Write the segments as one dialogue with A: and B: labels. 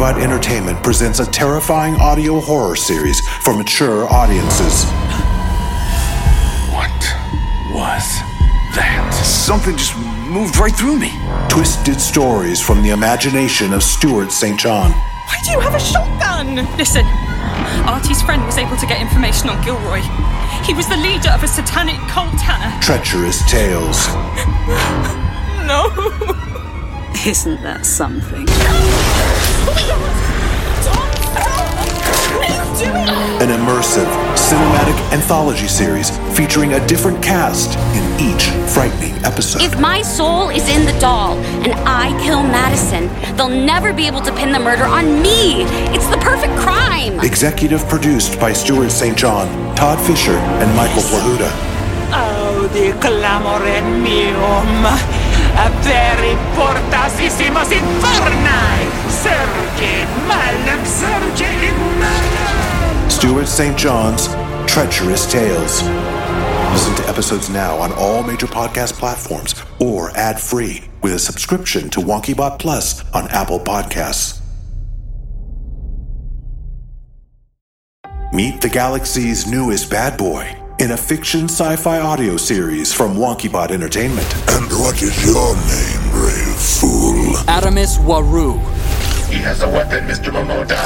A: WonkyBot Entertainment presents a terrifying audio horror series for mature audiences.
B: What was that? Something just moved right through me.
A: Twisted stories from the imagination of Stuart St. John.
C: Why do you have a shotgun? Listen, Artie's friend was able to get information on Gilroy. He was the leader of a satanic cult, Hannah.
A: Treacherous tales.
C: No.
D: Isn't that something?
A: An immersive, cinematic anthology series featuring a different cast in each frightening episode.
E: If my soul is in the doll and I kill Madison, they'll never be able to pin the murder on me. It's the perfect crime.
A: Executive produced by Stuart St. John, Todd Fisher, and Michael Plahuta.
F: Audi oh, clamorem meum, oh aperi portasissimos in malum.
A: Stuart St. John's Treacherous Tales. Listen to episodes now on all major podcast platforms or ad-free with a subscription to WonkyBot Plus on Apple Podcasts. Meet the galaxy's newest bad boy in a fiction sci-fi audio series from WonkyBot Entertainment.
G: And what is your name, brave fool?
H: Adamus Waru.
G: He has a weapon, Mr. Momoda.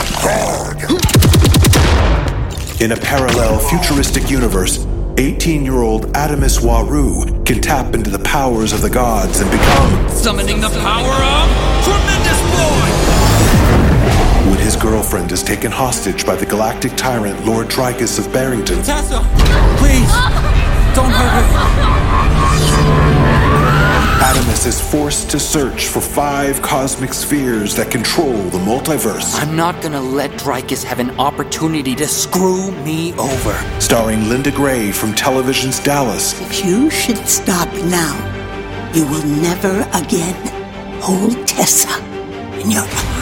A: In a parallel futuristic universe, 18-year-old Adamus Waru can tap into the powers of the gods and become
H: Summoning the power of Tremendous Boy!
A: When his girlfriend is taken hostage by the galactic tyrant Lord Trigus of Barrington.
H: Tessa, please, don't hurt her.
A: Adamus is forced to search for five cosmic spheres that control the multiverse.
H: I'm not gonna let Drykus have an opportunity to screw me over.
A: Starring Linda Gray from television's Dallas
I: If you should stop now, you will never again hold Tessa in your arms.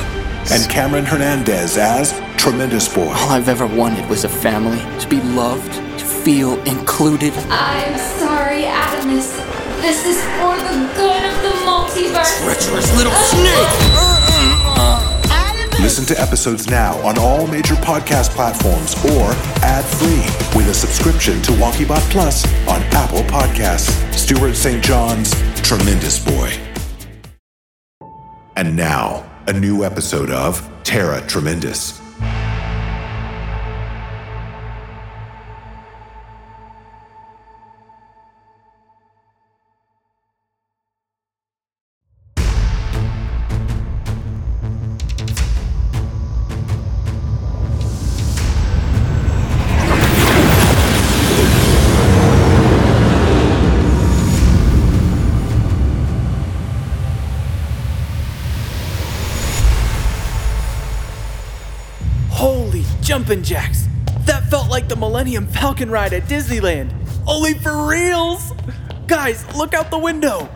A: And Cameron Hernandez as Tremendous Boy.
H: All I've ever wanted was a family, to be loved, to feel included.
J: I'm sorry, Adamus. This is for the good of the multiverse.
H: Treacherous little snake! Uh-huh.
A: Listen to episodes now on all major podcast platforms or ad-free with a subscription to WonkyBot Plus on Apple Podcasts. Stuart St. John's Tremendous Boy. And now, a new episode of Terra Tremendous.
K: Jumpin' jacks! That felt like the Millennium Falcon ride at Disneyland. Only for reals! Guys, look out the window!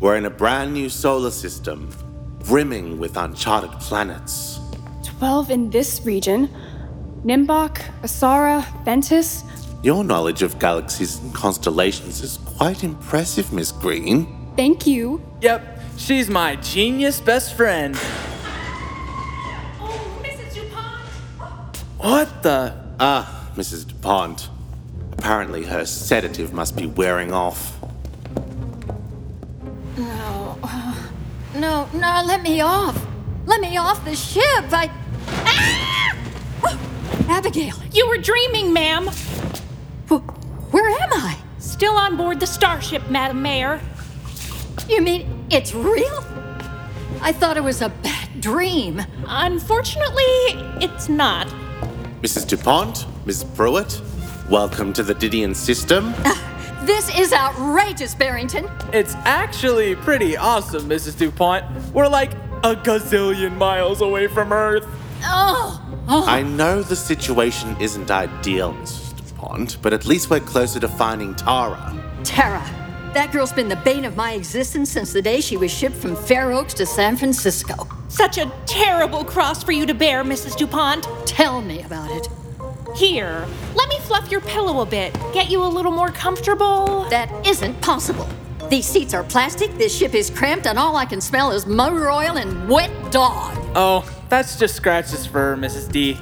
L: We're in a brand new solar system, brimming with uncharted planets.
M: 12 in this region Nimbok, Asara, Ventus.
L: Your knowledge of galaxies and constellations is quite impressive, Miss Green.
M: Thank you.
K: Yep, she's my genius best friend. What the?
L: Ah, Mrs. DuPont. Apparently, her sedative must be wearing off.
J: No. No, no, let me off. Let me off the ship. I. Ah! Abigail,
C: You were dreaming, ma'am.
J: wh- where am I?
C: Still on board the starship, Madam Mayor.
J: You mean it's real? I thought it was a bad dream.
C: Unfortunately, it's not.
L: Mrs. DuPont, Ms. Pruitt, welcome to the Didion system.
J: This is outrageous, Barrington.
K: It's actually pretty awesome, Mrs. DuPont. We're like a gazillion miles away from Earth.
J: Oh, oh.
L: I know the situation isn't ideal, Mrs. DuPont, but at least we're closer to finding Tara.
J: Tara. That girl's been the bane of my existence since the day she was shipped from Fair Oaks to San Francisco.
C: Such a terrible cross for you to bear, Mrs. DuPont.
J: Tell me about it.
C: Here, let me fluff your pillow a bit, get you a little more comfortable.
J: That isn't possible. These seats are plastic, this ship is cramped, and all I can smell is motor oil and wet dog.
K: Oh, that's just scratches for Mrs. D.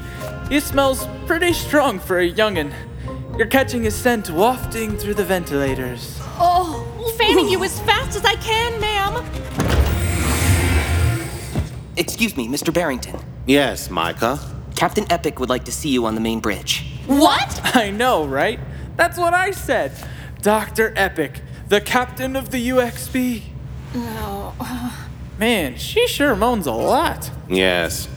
K: He smells pretty strong for a youngin'. You're catching his scent wafting through the ventilators.
J: Oh,
N: fanning you as fast as I can, ma'am.
O: Excuse me, Mr. Barrington.
L: Yes, Micah.
O: Captain Epic would like to see you on the main bridge.
J: What?
K: I know, right? That's what I said. Dr. Epic, the captain of the UXB.
N: No.
K: Man, she sure moans a lot.
L: Yes.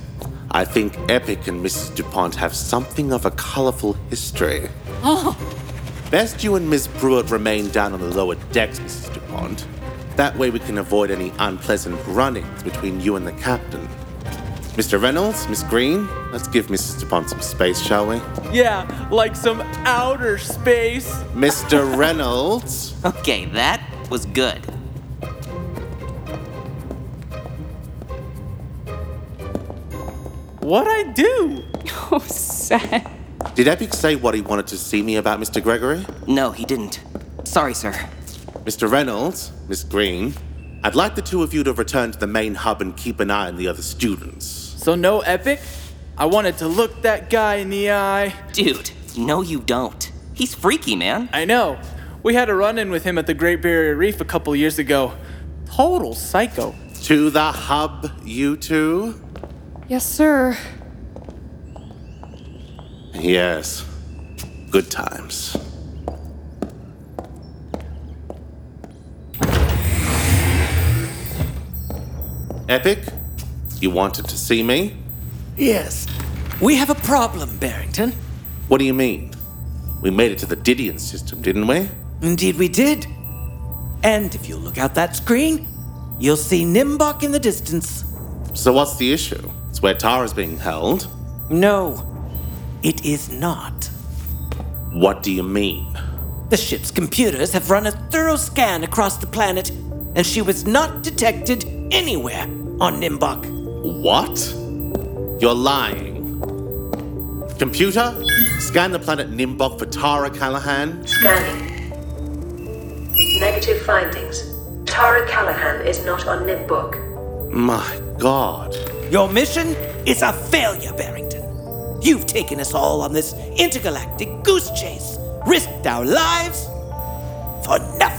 L: I think Epic and Mrs. DuPont have something of a colorful history.
J: Oh,
L: Best you and Miss Pruitt remain down on the lower decks, Mrs. DuPont. That way we can avoid any unpleasant run-ins between you and the captain. Mr. Reynolds, Miss Green, let's give Mrs. DuPont some space, shall we?
K: Yeah, like some outer space.
L: Mr. Reynolds.
O: Okay, that was good.
K: What'd I do?
M: Oh, sad.
L: Did Epic say what he wanted to see me about, Mr. Gregory?
O: No, he didn't. Sorry, sir.
L: Mr. Reynolds, Miss Green, I'd like the two of you to return to the main hub and keep an eye on the other students.
K: So no Epic? I wanted to look that guy in the eye.
O: Dude, no, you don't. He's freaky, man.
K: I know. We had a run in with him at the Great Barrier Reef a couple years ago. Total psycho.
L: To the hub, you two?
M: Yes, sir.
L: Yes. Good times. Epic, you wanted to see me?
P: Yes. We have a problem, Barrington.
L: What do you mean? We made it to the Didion system, didn't we?
P: Indeed, we did. And if you look out that screen, you'll see Nimbok in the distance.
L: So what's the issue? It's where Tara's being held.
P: No, it is not.
L: What do you mean?
P: The ship's computers have run a thorough scan across the planet, and she was not detected anywhere on Nimbok.
L: What? You're lying. Computer, scan the planet Nimbok for Tara Callahan.
Q: Scanning. Negative findings. Tara Callahan is not on Nimbok.
L: My god.
P: Your mission is a failure, Barrington. You've taken us all on this intergalactic goose chase, risked our lives for nothing.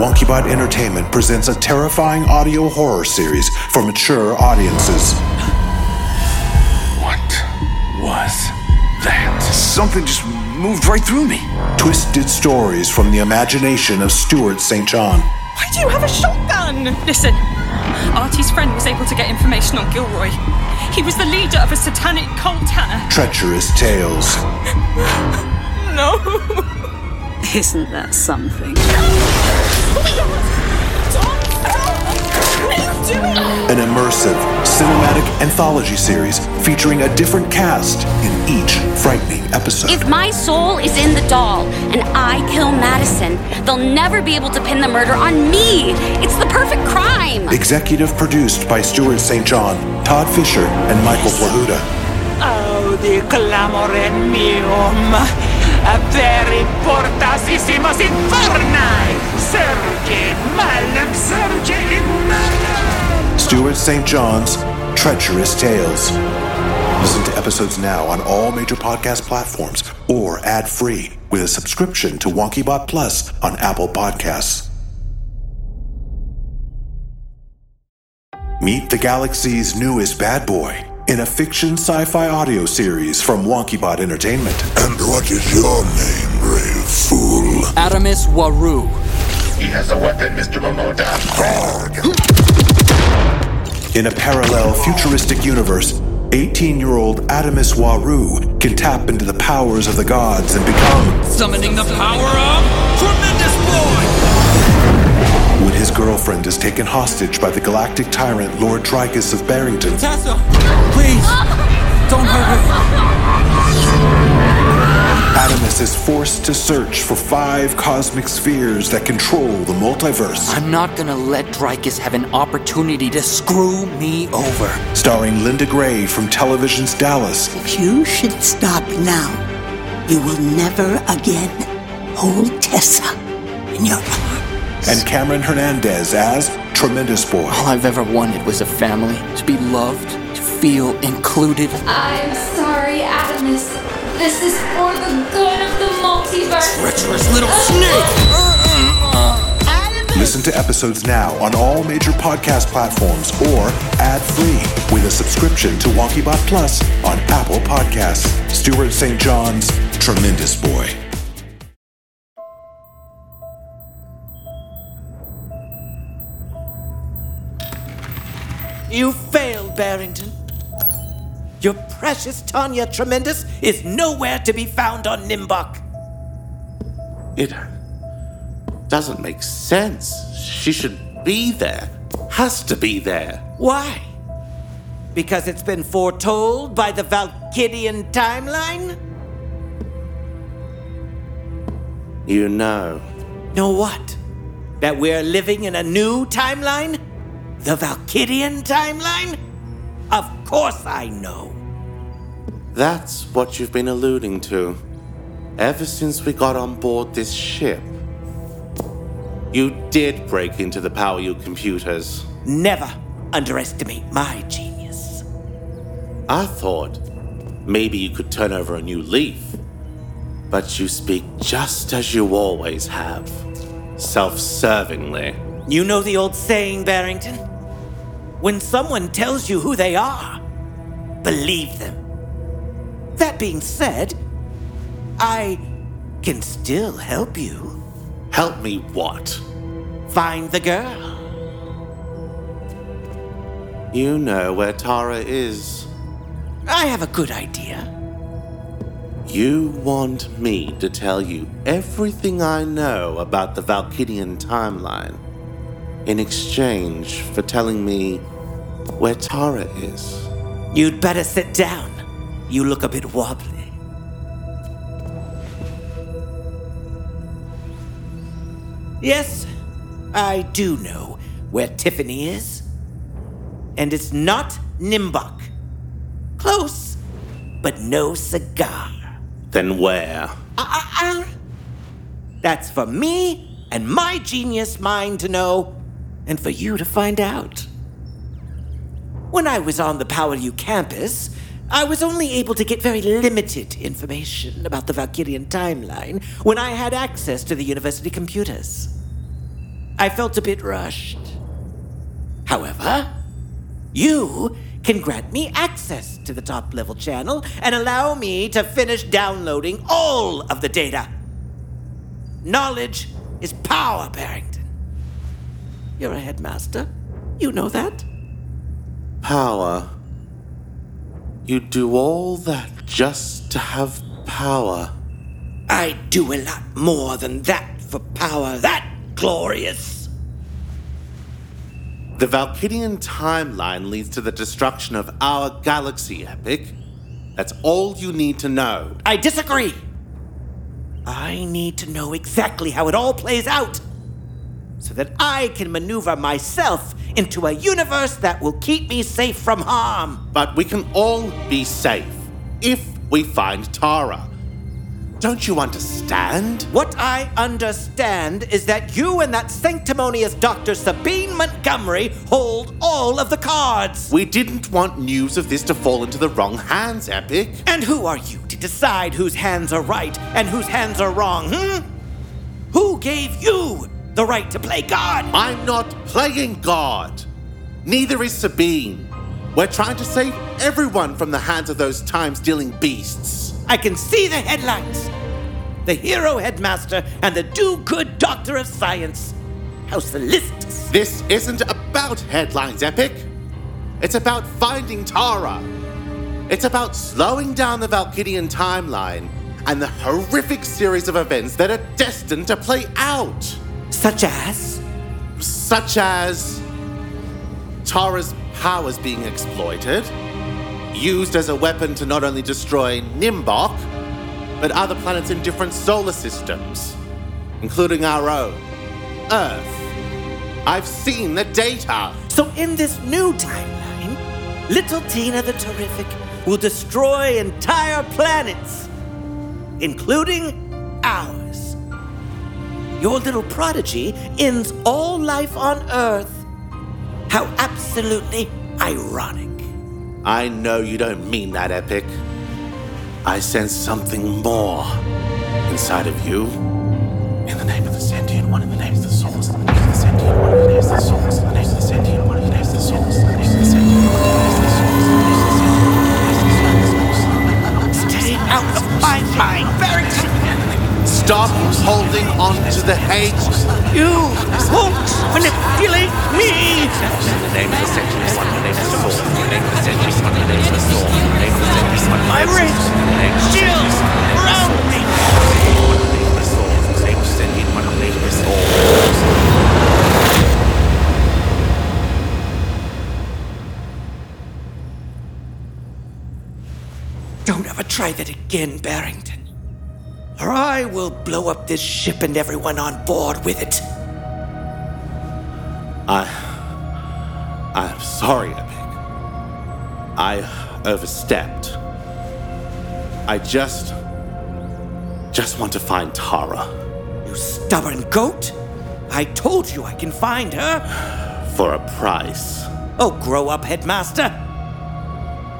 A: WonkyBot Entertainment presents a terrifying audio horror series for mature audiences.
B: What was that? Something just moved right through me.
A: Twisted stories from the imagination of Stuart St. John.
C: Why do you have a shotgun? Listen, Artie's friend was able to get information on Gilroy. He was the leader of a satanic cult, Hannah.
A: Treacherous tales.
C: No.
D: Isn't that something?
A: An immersive, cinematic anthology series featuring a different cast in each frightening episode.
E: If my soul is in the doll and I kill Madison, they'll never be able to pin the murder on me. It's the perfect crime.
A: Executive produced by Stuart St. John, Todd Fisher, and Michael Plahuta.
F: Audi clamorem surge in malum.
A: Stuart St. John's Treacherous Tales. Listen to episodes now on all major podcast platforms or ad-free with a subscription to WonkyBot Plus on Apple Podcasts. Meet the galaxy's newest bad boy in a fiction sci-fi audio series from WonkyBot Entertainment.
G: And what is your name, brave fool?
H: Adamus Waru.
G: He has a weapon, Mr. Momoda.
A: In a parallel futuristic universe, 18-year-old Adamus Waru can tap into the powers of the gods and become
H: Summoning the power of Tremendous Boy!
A: when his girlfriend is taken hostage by the galactic tyrant Lord Tricus of Barrington.
H: Tessa, please, don't hurt her.
A: Adamus is forced to search for five cosmic spheres that control the multiverse.
H: I'm not gonna let Dreykus have an opportunity to screw me over.
A: Starring Linda Gray from television's Dallas.
I: If you should stop now, you will never again hold Tessa in your arms.
A: And Cameron Hernandez as Tremendous Boy.
H: All I've ever wanted was a family, to be loved, to feel included.
R: I'm sorry, Adamus. This is for the good of the multiverse.
H: Treacherous little snake!
A: Listen to episodes now on all major podcast platforms or ad-free with a subscription to WonkyBot Plus on Apple Podcasts. Stuart St. John's Tremendous Boy.
P: You failed, Barrington. Your precious Tanya Tremendous is nowhere to be found on Nimbok.
L: It doesn't make sense. She should be there. Has to be there.
P: Why? Because it's been foretold by the Valkidian timeline?
L: You know.
P: Know what? That we're living in a new timeline? The Valkidian timeline? Of course I know.
L: That's what you've been alluding to. Ever since we got on board this ship. You did break into the Power U computers.
P: Never underestimate my genius.
L: I thought maybe you could turn over a new leaf. But you speak just as you always have self servingly.
P: You know the old saying, Barrington? When someone tells you who they are, believe them. That being said, I can still help you.
L: Help me what?
P: Find the girl.
L: You know where Tara is.
P: I have a good idea.
L: You want me to tell you everything I know about the Valkidian timeline in exchange for telling me where Tara is.
P: You'd better sit down. You look a bit wobbly. Yes, I do know where Tiffany is. And it's not Nimbok. Close, but no cigar.
L: Then where?
P: Uh-uh-uh. That's for me and my genius mind to know, and for you to find out. When I was on the Power U campus, I was only able to get very limited information about the Valkidian timeline when I had access to the university computers. I felt a bit rushed. However, you can grant me access to the top level channel and allow me to finish downloading all of the data. Knowledge is power, Barrington. You're a headmaster. You know that.
L: Power. You do all that just to have power.
P: I do a lot more than that for power that glorious.
L: The Valkidian timeline leads to the destruction of our galaxy, Epic. That's all you need to know.
P: I disagree. I need to know exactly how it all plays out so that I can maneuver myself into a universe that will keep me safe from harm.
L: But we can all be safe if we find Tara. Don't you understand?
P: What I understand is that you and that sanctimonious Dr. Sabine Montgomery hold all of the cards.
L: We didn't want news of this to fall into the wrong hands, Epic.
P: And who are you to decide whose hands are right and whose hands are wrong, hmm? Who gave you the right to play God?
L: I'm not playing God. Neither is Sabine. We're trying to save everyone from the hands of those time stealing beasts.
P: I can see the headlines. The hero headmaster and the do good doctor of science. How solicitous.
L: This isn't about headlines, Epic. It's about finding Tara. It's about slowing down the Valkidian timeline and the horrific series of events that are destined to play out.
P: Such as?
L: Such as Tara's powers being exploited, used as a weapon to not only destroy Nimbok, but other planets in different solar systems, including our own, Earth. I've seen the data.
P: So, in this new timeline, little Tina the Terrific will destroy entire planets, including ours. Your little prodigy ends all life on Earth. How absolutely ironic.
L: I know you don't mean that, Epic. I sense something more inside of you. In the name of the sentient one, in the name of the souls, in the name of the sentient one, in the name of the souls, in the name of the sentient one, in the name of the souls, in the name of the sentient one, in the name of the souls.
P: Stay out of my mind!
L: Stop holding on to the hate.
P: You won't manipulate me! My still around me! Don't ever try that again, Barrington. Or I will blow up this ship and everyone on board with it.
L: I. I'm sorry, Epic. I overstepped. I just. just want to find Tara.
P: You stubborn goat! I told you I can find her!
L: For a price.
P: Oh, grow up, headmaster!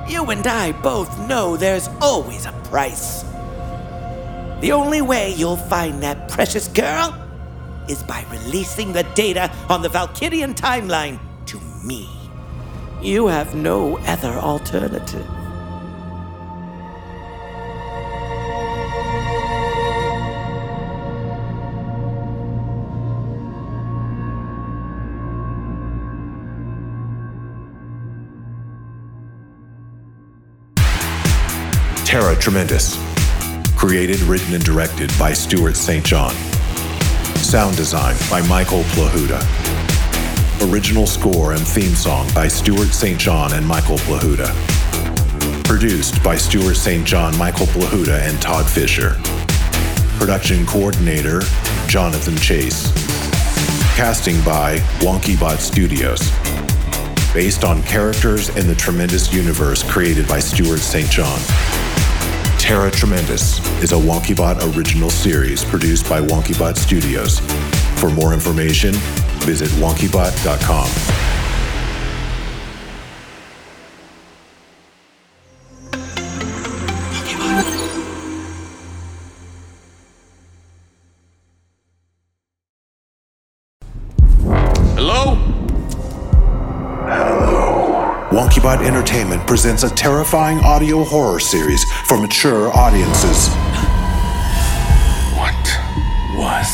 P: You and I both know there's always a price. The only way you'll find that precious girl is by releasing the data on the Valkidian timeline to me. You have no other alternative.
A: Terra Tremendous. Created, written, and directed by Stuart St. John. Sound design by Michael Plahuta. Original score and theme song by Stuart St. John and Michael Plahuta. Produced by Stuart St. John, Michael Plahuta, and Todd Fisher. Production coordinator Jonathan Chase. Casting by WonkyBot Studios. Based on characters in the tremendous universe created by Stuart St. John. Terra Tremendous is a WonkyBot original series produced by WonkyBot Studios. For more information, visit wonkybot.com. WonkyBot Entertainment presents a terrifying audio horror series for mature audiences.
B: What was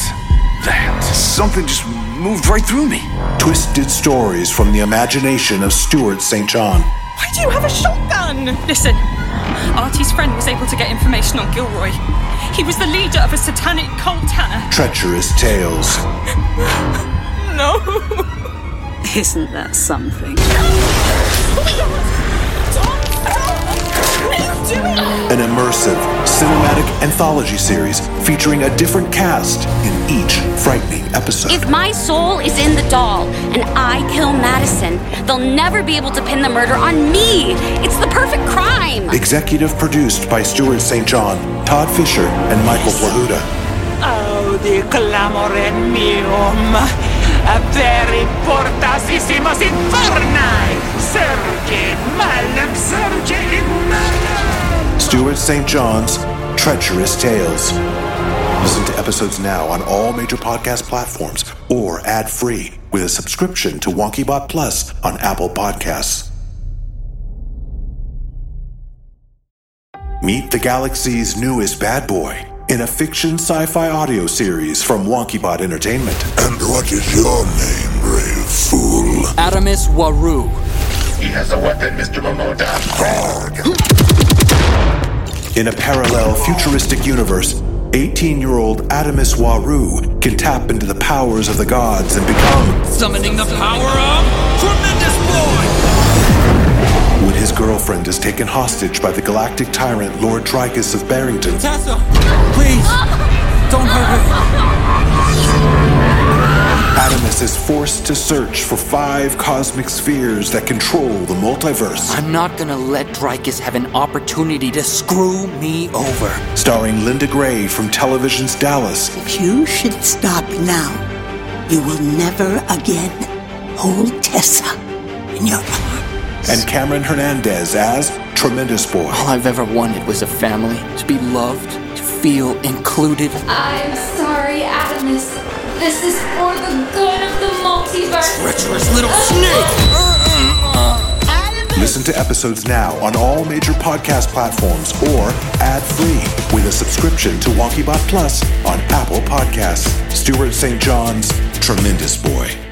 B: that? Something just moved right through me.
A: Twisted stories from the imagination of Stuart St. John.
C: Why do you have a shotgun? Listen, Artie's friend was able to get information on Gilroy. He was the leader of a satanic cult, Hannah.
A: Treacherous tales.
C: No.
D: Isn't that something?
A: An immersive, cinematic anthology series featuring a different cast in each frightening episode.
E: If my soul is in the doll and I kill Madison, they'll never be able to pin the murder on me. It's the perfect crime.
A: Executive produced by Stuart St. John, Todd Fisher, and Michael Plahuta.
F: Audi oh, clamorem meum, oh in.
A: Stuart St. John's Treacherous Tales. Listen to episodes now on all major podcast platforms or ad free with a subscription to WonkyBot Plus on Apple Podcasts. Meet the galaxy's newest bad boy in a fiction sci fi audio series from WonkyBot Entertainment.
G: And what is your name, brave fool?
H: Adamus Waru.
G: He has a weapon, Mr. Momoda.
A: In a parallel futuristic universe, 18 year old Adamus Waru can tap into the powers of the gods and become.
S: Summoning the power of Tremendous Boy!
A: When his girlfriend is taken hostage by the galactic tyrant Lord Trigus of Barrington.
H: Tessa, please, don't hurt her.
A: Adamus is forced to search for five cosmic spheres that control the multiverse.
H: I'm not gonna let Dreykus have an opportunity to screw me over.
A: Starring Linda Gray from television's Dallas.
I: If you should stop now, you will never again hold Tessa in your arms.
A: And Cameron Hernandez as Tremendous Boy.
H: All I've ever wanted was a family, to be loved, to feel included.
R: I'm sorry, Adamus. This is for the good of the multiverse.
S: Treacherous little snake!
A: Listen to episodes now on all major podcast platforms or ad free with a subscription to WonkyBot Plus on Apple Podcasts. Stuart St. John's Tremendous Boy.